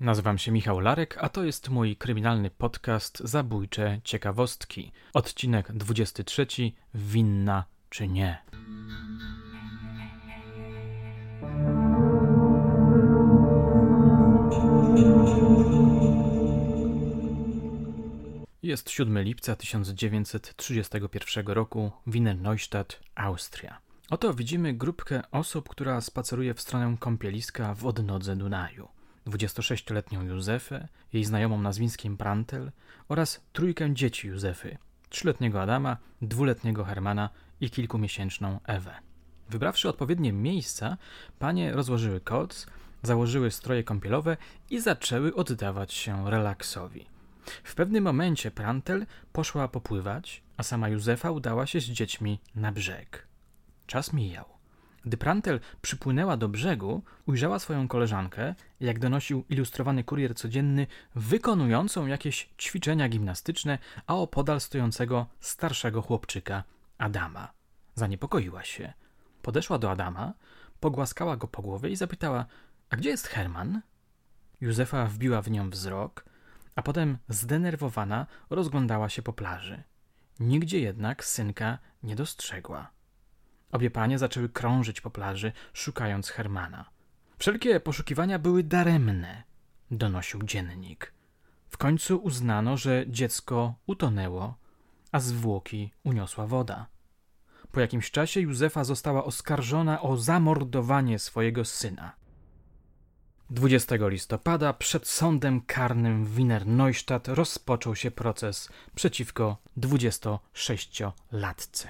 Nazywam się Michał Larek, a to jest mój kryminalny podcast Zabójcze Ciekawostki. Odcinek 23. Winna czy nie? Jest 7 lipca 1931 roku, Wiener Neustadt, Austria. Oto widzimy grupkę osób, która spaceruje w stronę kąpieliska w odnodze Dunaju. 26-letnią Józefę, jej znajomą nazwiskiem Prantel oraz trójkę dzieci Józefy, trzyletniego Adama, dwuletniego Hermana i kilkumiesięczną Ewę. Wybrawszy odpowiednie miejsca, panie rozłożyły koc, założyły stroje kąpielowe i zaczęły oddawać się relaksowi. W pewnym momencie Prantel poszła popływać, a sama Józefa udała się z dziećmi na brzeg. Czas mijał. Gdy Prantel przypłynęła do brzegu, ujrzała swoją koleżankę, jak donosił ilustrowany kurier codzienny, wykonującą jakieś ćwiczenia gimnastyczne, a opodal stojącego starszego chłopczyka, Adama. Zaniepokoiła się. Podeszła do Adama, pogłaskała go po głowie i zapytała: A gdzie jest Herman? Józefa wbiła w nią wzrok, a potem zdenerwowana rozglądała się po plaży. Nigdzie jednak synka nie dostrzegła. Obie panie zaczęły krążyć po plaży, szukając Hermana. Wszelkie poszukiwania były daremne, donosił dziennik. W końcu uznano, że dziecko utonęło, a zwłoki uniosła woda. Po jakimś czasie Józefa została oskarżona o zamordowanie swojego syna. 20 listopada przed sądem karnym w Wiener Neustadt rozpoczął się proces przeciwko 26-latce.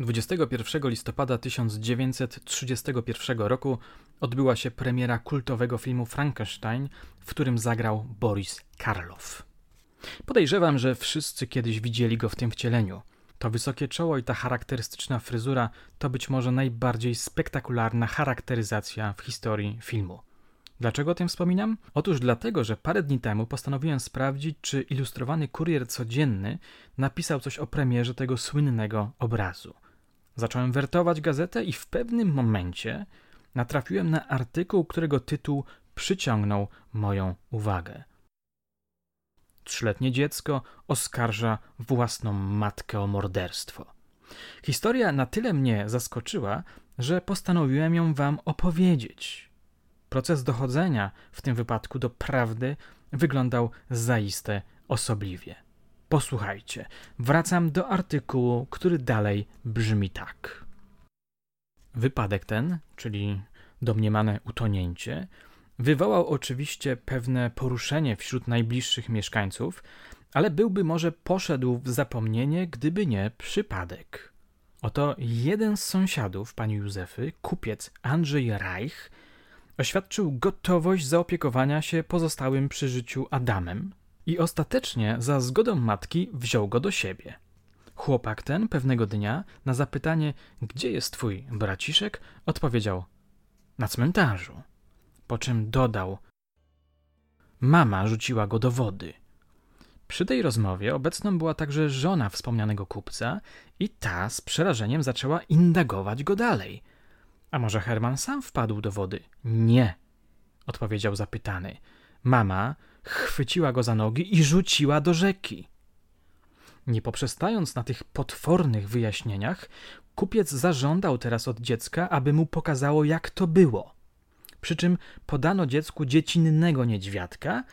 21 listopada 1931 roku odbyła się premiera kultowego filmu Frankenstein, w którym zagrał Boris Karloff. Podejrzewam, że wszyscy kiedyś widzieli go w tym wcieleniu. To wysokie czoło i ta charakterystyczna fryzura to być może najbardziej spektakularna charakteryzacja w historii filmu. Dlaczego o tym wspominam? Otóż dlatego, że parę dni temu postanowiłem sprawdzić, czy ilustrowany kurier codzienny napisał coś o premierze tego słynnego obrazu. Zacząłem wertować gazetę i w pewnym momencie natrafiłem na artykuł, którego tytuł przyciągnął moją uwagę. Trzyletnie dziecko oskarża własną matkę o morderstwo. Historia na tyle mnie zaskoczyła, że postanowiłem ją wam opowiedzieć. Proces dochodzenia, w tym wypadku do prawdy, wyglądał zaiste osobliwie. Posłuchajcie, wracam do artykułu, który dalej brzmi tak. Wypadek ten, czyli domniemane utonięcie, wywołał oczywiście pewne poruszenie wśród najbliższych mieszkańców, ale byłby może poszedł w zapomnienie, gdyby nie przypadek. Oto jeden z sąsiadów pani Józefy, kupiec Andrzej Reich, oświadczył gotowość zaopiekowania się pozostałym przy życiu Adamem, i ostatecznie za zgodą matki wziął go do siebie. Chłopak ten pewnego dnia na zapytanie, gdzie jest twój braciszek, odpowiedział: Na cmentarzu. Po czym dodał: Mama rzuciła go do wody. Przy tej rozmowie obecną była także żona wspomnianego kupca i ta z przerażeniem zaczęła indagować go dalej. A może Herman sam wpadł do wody? Nie, odpowiedział zapytany. Mama chwyciła go za nogi i rzuciła do rzeki. Nie poprzestając na tych potwornych wyjaśnieniach, kupiec zażądał teraz od dziecka, aby mu pokazało, jak to było. Przy czym podano dziecku dziecinnego niedźwiadka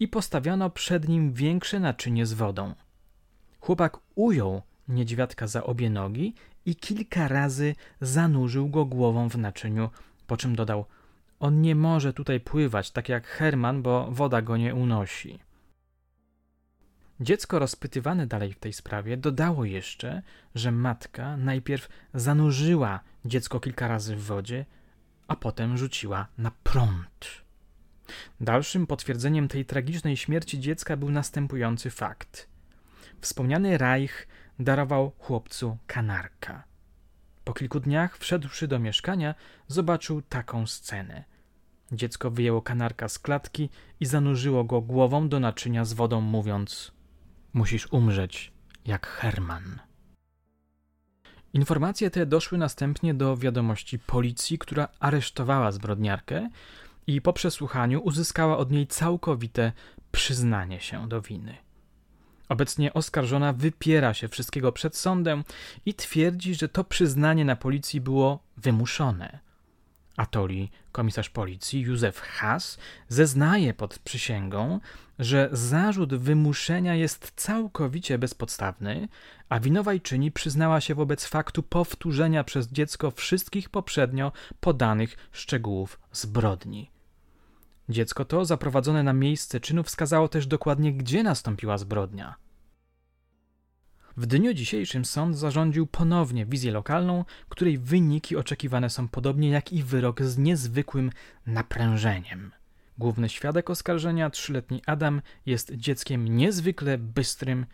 i postawiono przed nim większe naczynie z wodą. Chłopak ujął niedźwiadka za obie nogi i kilka razy zanurzył go głową w naczyniu, po czym dodał: on nie może tutaj pływać, tak jak Herman, bo woda go nie unosi. Dziecko rozpytywane dalej w tej sprawie dodało jeszcze, że matka najpierw zanurzyła dziecko kilka razy w wodzie, a potem rzuciła na prąd. Dalszym potwierdzeniem tej tragicznej śmierci dziecka był następujący fakt. Wspomniany Reich darował chłopcu kanarka. Po kilku dniach, wszedłszy do mieszkania, zobaczył taką scenę. Dziecko wyjęło kanarka z klatki i zanurzyło go głową do naczynia z wodą, mówiąc: Musisz umrzeć jak Herman. Informacje te doszły następnie do wiadomości policji, która aresztowała zbrodniarkę i po przesłuchaniu uzyskała od niej całkowite przyznanie się do winy. Obecnie oskarżona wypiera się wszystkiego przed sądem i twierdzi, że to przyznanie na policji było wymuszone. Atoli, komisarz policji Józef Haas, zeznaje pod przysięgą, że zarzut wymuszenia jest całkowicie bezpodstawny, a winowajczyni przyznała się wobec faktu powtórzenia przez dziecko wszystkich poprzednio podanych szczegółów zbrodni. Dziecko to, zaprowadzone na miejsce czynu, wskazało też dokładnie, gdzie nastąpiła zbrodnia. W dniu dzisiejszym sąd zarządził ponownie wizję lokalną, której wyniki oczekiwane są podobnie jak i wyrok z niezwykłym naprężeniem. Główny świadek oskarżenia, trzyletni Adam, jest dzieckiem niezwykle bystrym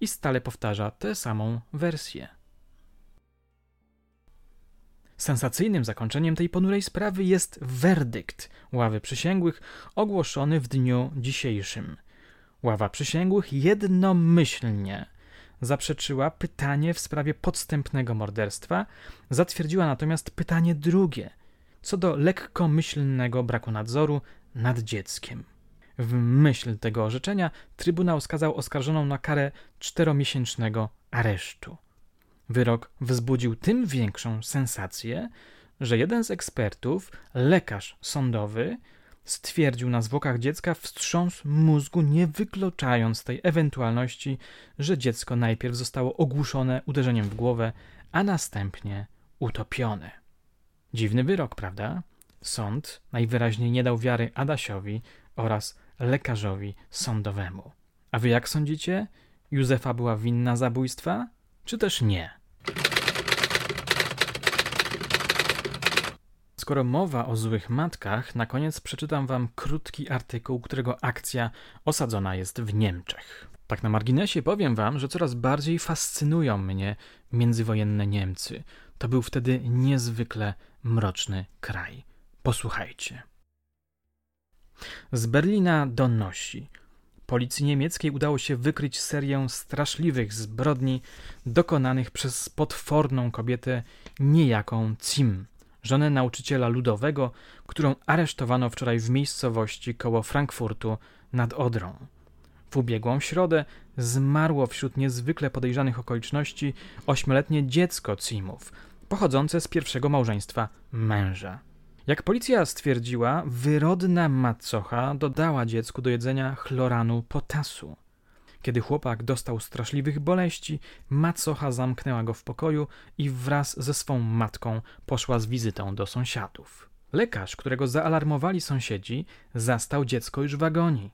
i stale powtarza tę samą wersję. Sensacyjnym zakończeniem tej ponurej sprawy jest werdykt ławy przysięgłych ogłoszony w dniu dzisiejszym. Ława przysięgłych jednomyślnie zaprzeczyła pytanie w sprawie podstępnego morderstwa, zatwierdziła natomiast pytanie drugie, co do lekkomyślnego braku nadzoru nad dzieckiem. W myśl tego orzeczenia Trybunał skazał oskarżoną na karę czteromiesięcznego aresztu. Wyrok wzbudził tym większą sensację, że jeden z ekspertów, lekarz sądowy, stwierdził na zwłokach dziecka wstrząs mózgu, nie wykluczając tej ewentualności, że dziecko najpierw zostało ogłuszone uderzeniem w głowę, a następnie utopione. Dziwny wyrok, prawda? Sąd najwyraźniej nie dał wiary Adasiowi oraz lekarzowi sądowemu. A wy jak sądzicie? Józefa była winna zabójstwa, czy też nie? Skoro mowa o złych matkach, na koniec przeczytam wam krótki artykuł, którego akcja osadzona jest w Niemczech. Tak na marginesie powiem wam, że coraz bardziej fascynują mnie międzywojenne Niemcy. To był wtedy niezwykle mroczny kraj. Posłuchajcie. Z Berlina donosi. Policji niemieckiej udało się wykryć serię straszliwych zbrodni dokonanych przez potworną kobietę niejaką Cim, żonę nauczyciela ludowego, którą aresztowano wczoraj w miejscowości koło Frankfurtu nad Odrą. W ubiegłą środę zmarło wśród niezwykle podejrzanych okoliczności ośmioletnie dziecko Cimów, pochodzące z pierwszego małżeństwa męża. Jak policja stwierdziła, wyrodna macocha dodała dziecku do jedzenia chloranu potasu. Kiedy chłopak dostał straszliwych boleści, macocha zamknęła go w pokoju i wraz ze swą matką poszła z wizytą do sąsiadów. Lekarz, którego zaalarmowali sąsiedzi, zastał dziecko już w agonii.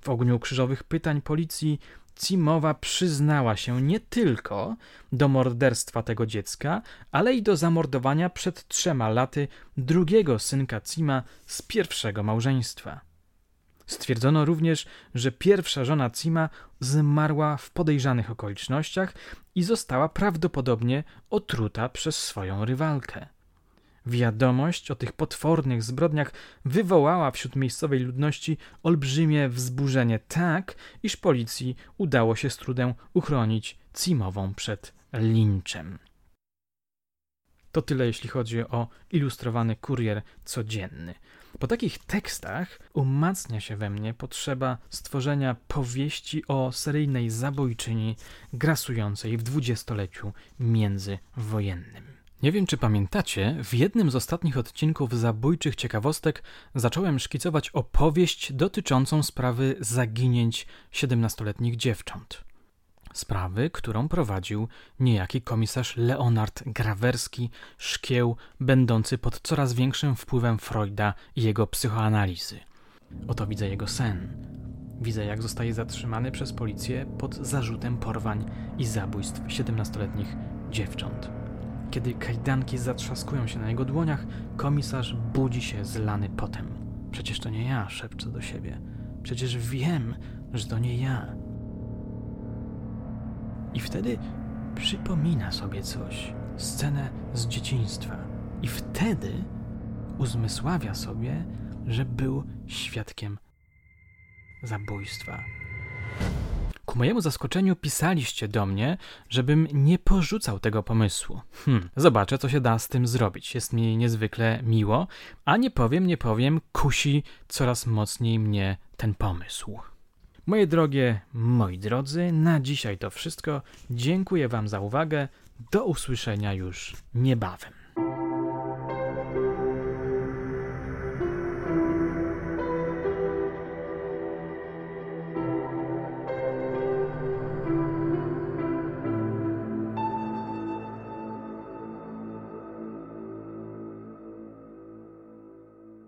W ogniu krzyżowych pytań policji Cimowa przyznała się nie tylko do morderstwa tego dziecka, ale i do zamordowania przed trzema laty drugiego synka Cima z pierwszego małżeństwa. Stwierdzono również, że pierwsza żona Cima zmarła w podejrzanych okolicznościach i została prawdopodobnie otruta przez swoją rywalkę. Wiadomość o tych potwornych zbrodniach wywołała wśród miejscowej ludności olbrzymie wzburzenie, tak iż policji udało się z trudem uchronić Cimową przed linczem. To tyle, jeśli chodzi o ilustrowany kurier codzienny. Po takich tekstach umacnia się we mnie potrzeba stworzenia powieści o seryjnej zabójczyni grasującej w dwudziestoleciu międzywojennym. Nie wiem, czy pamiętacie, w jednym z ostatnich odcinków zabójczych ciekawostek zacząłem szkicować opowieść dotyczącą sprawy zaginięć 17-letnich dziewcząt. Sprawy, którą prowadził niejaki komisarz Leonard Grawerski, szkieł będący pod coraz większym wpływem Freuda i jego psychoanalizy. Oto widzę jego sen. Widzę, jak zostaje zatrzymany przez policję pod zarzutem porwań i zabójstw 17-letnich dziewcząt. Kiedy kajdanki zatrzaskują się na jego dłoniach, komisarz budzi się zlany potem. Przecież to nie ja, szepczę do siebie. Przecież wiem, że to nie ja. I wtedy przypomina sobie coś, scenę z dzieciństwa. I wtedy uzmysławia sobie, że był świadkiem zabójstwa. Ku mojemu zaskoczeniu pisaliście do mnie, żebym nie porzucał tego pomysłu. Hm, zobaczę, co się da z tym zrobić. Jest mi niezwykle miło, a nie powiem, nie powiem, kusi coraz mocniej mnie ten pomysł. Moje drogie, moi drodzy, na dzisiaj to wszystko. Dziękuję Wam za uwagę. Do usłyszenia już niebawem.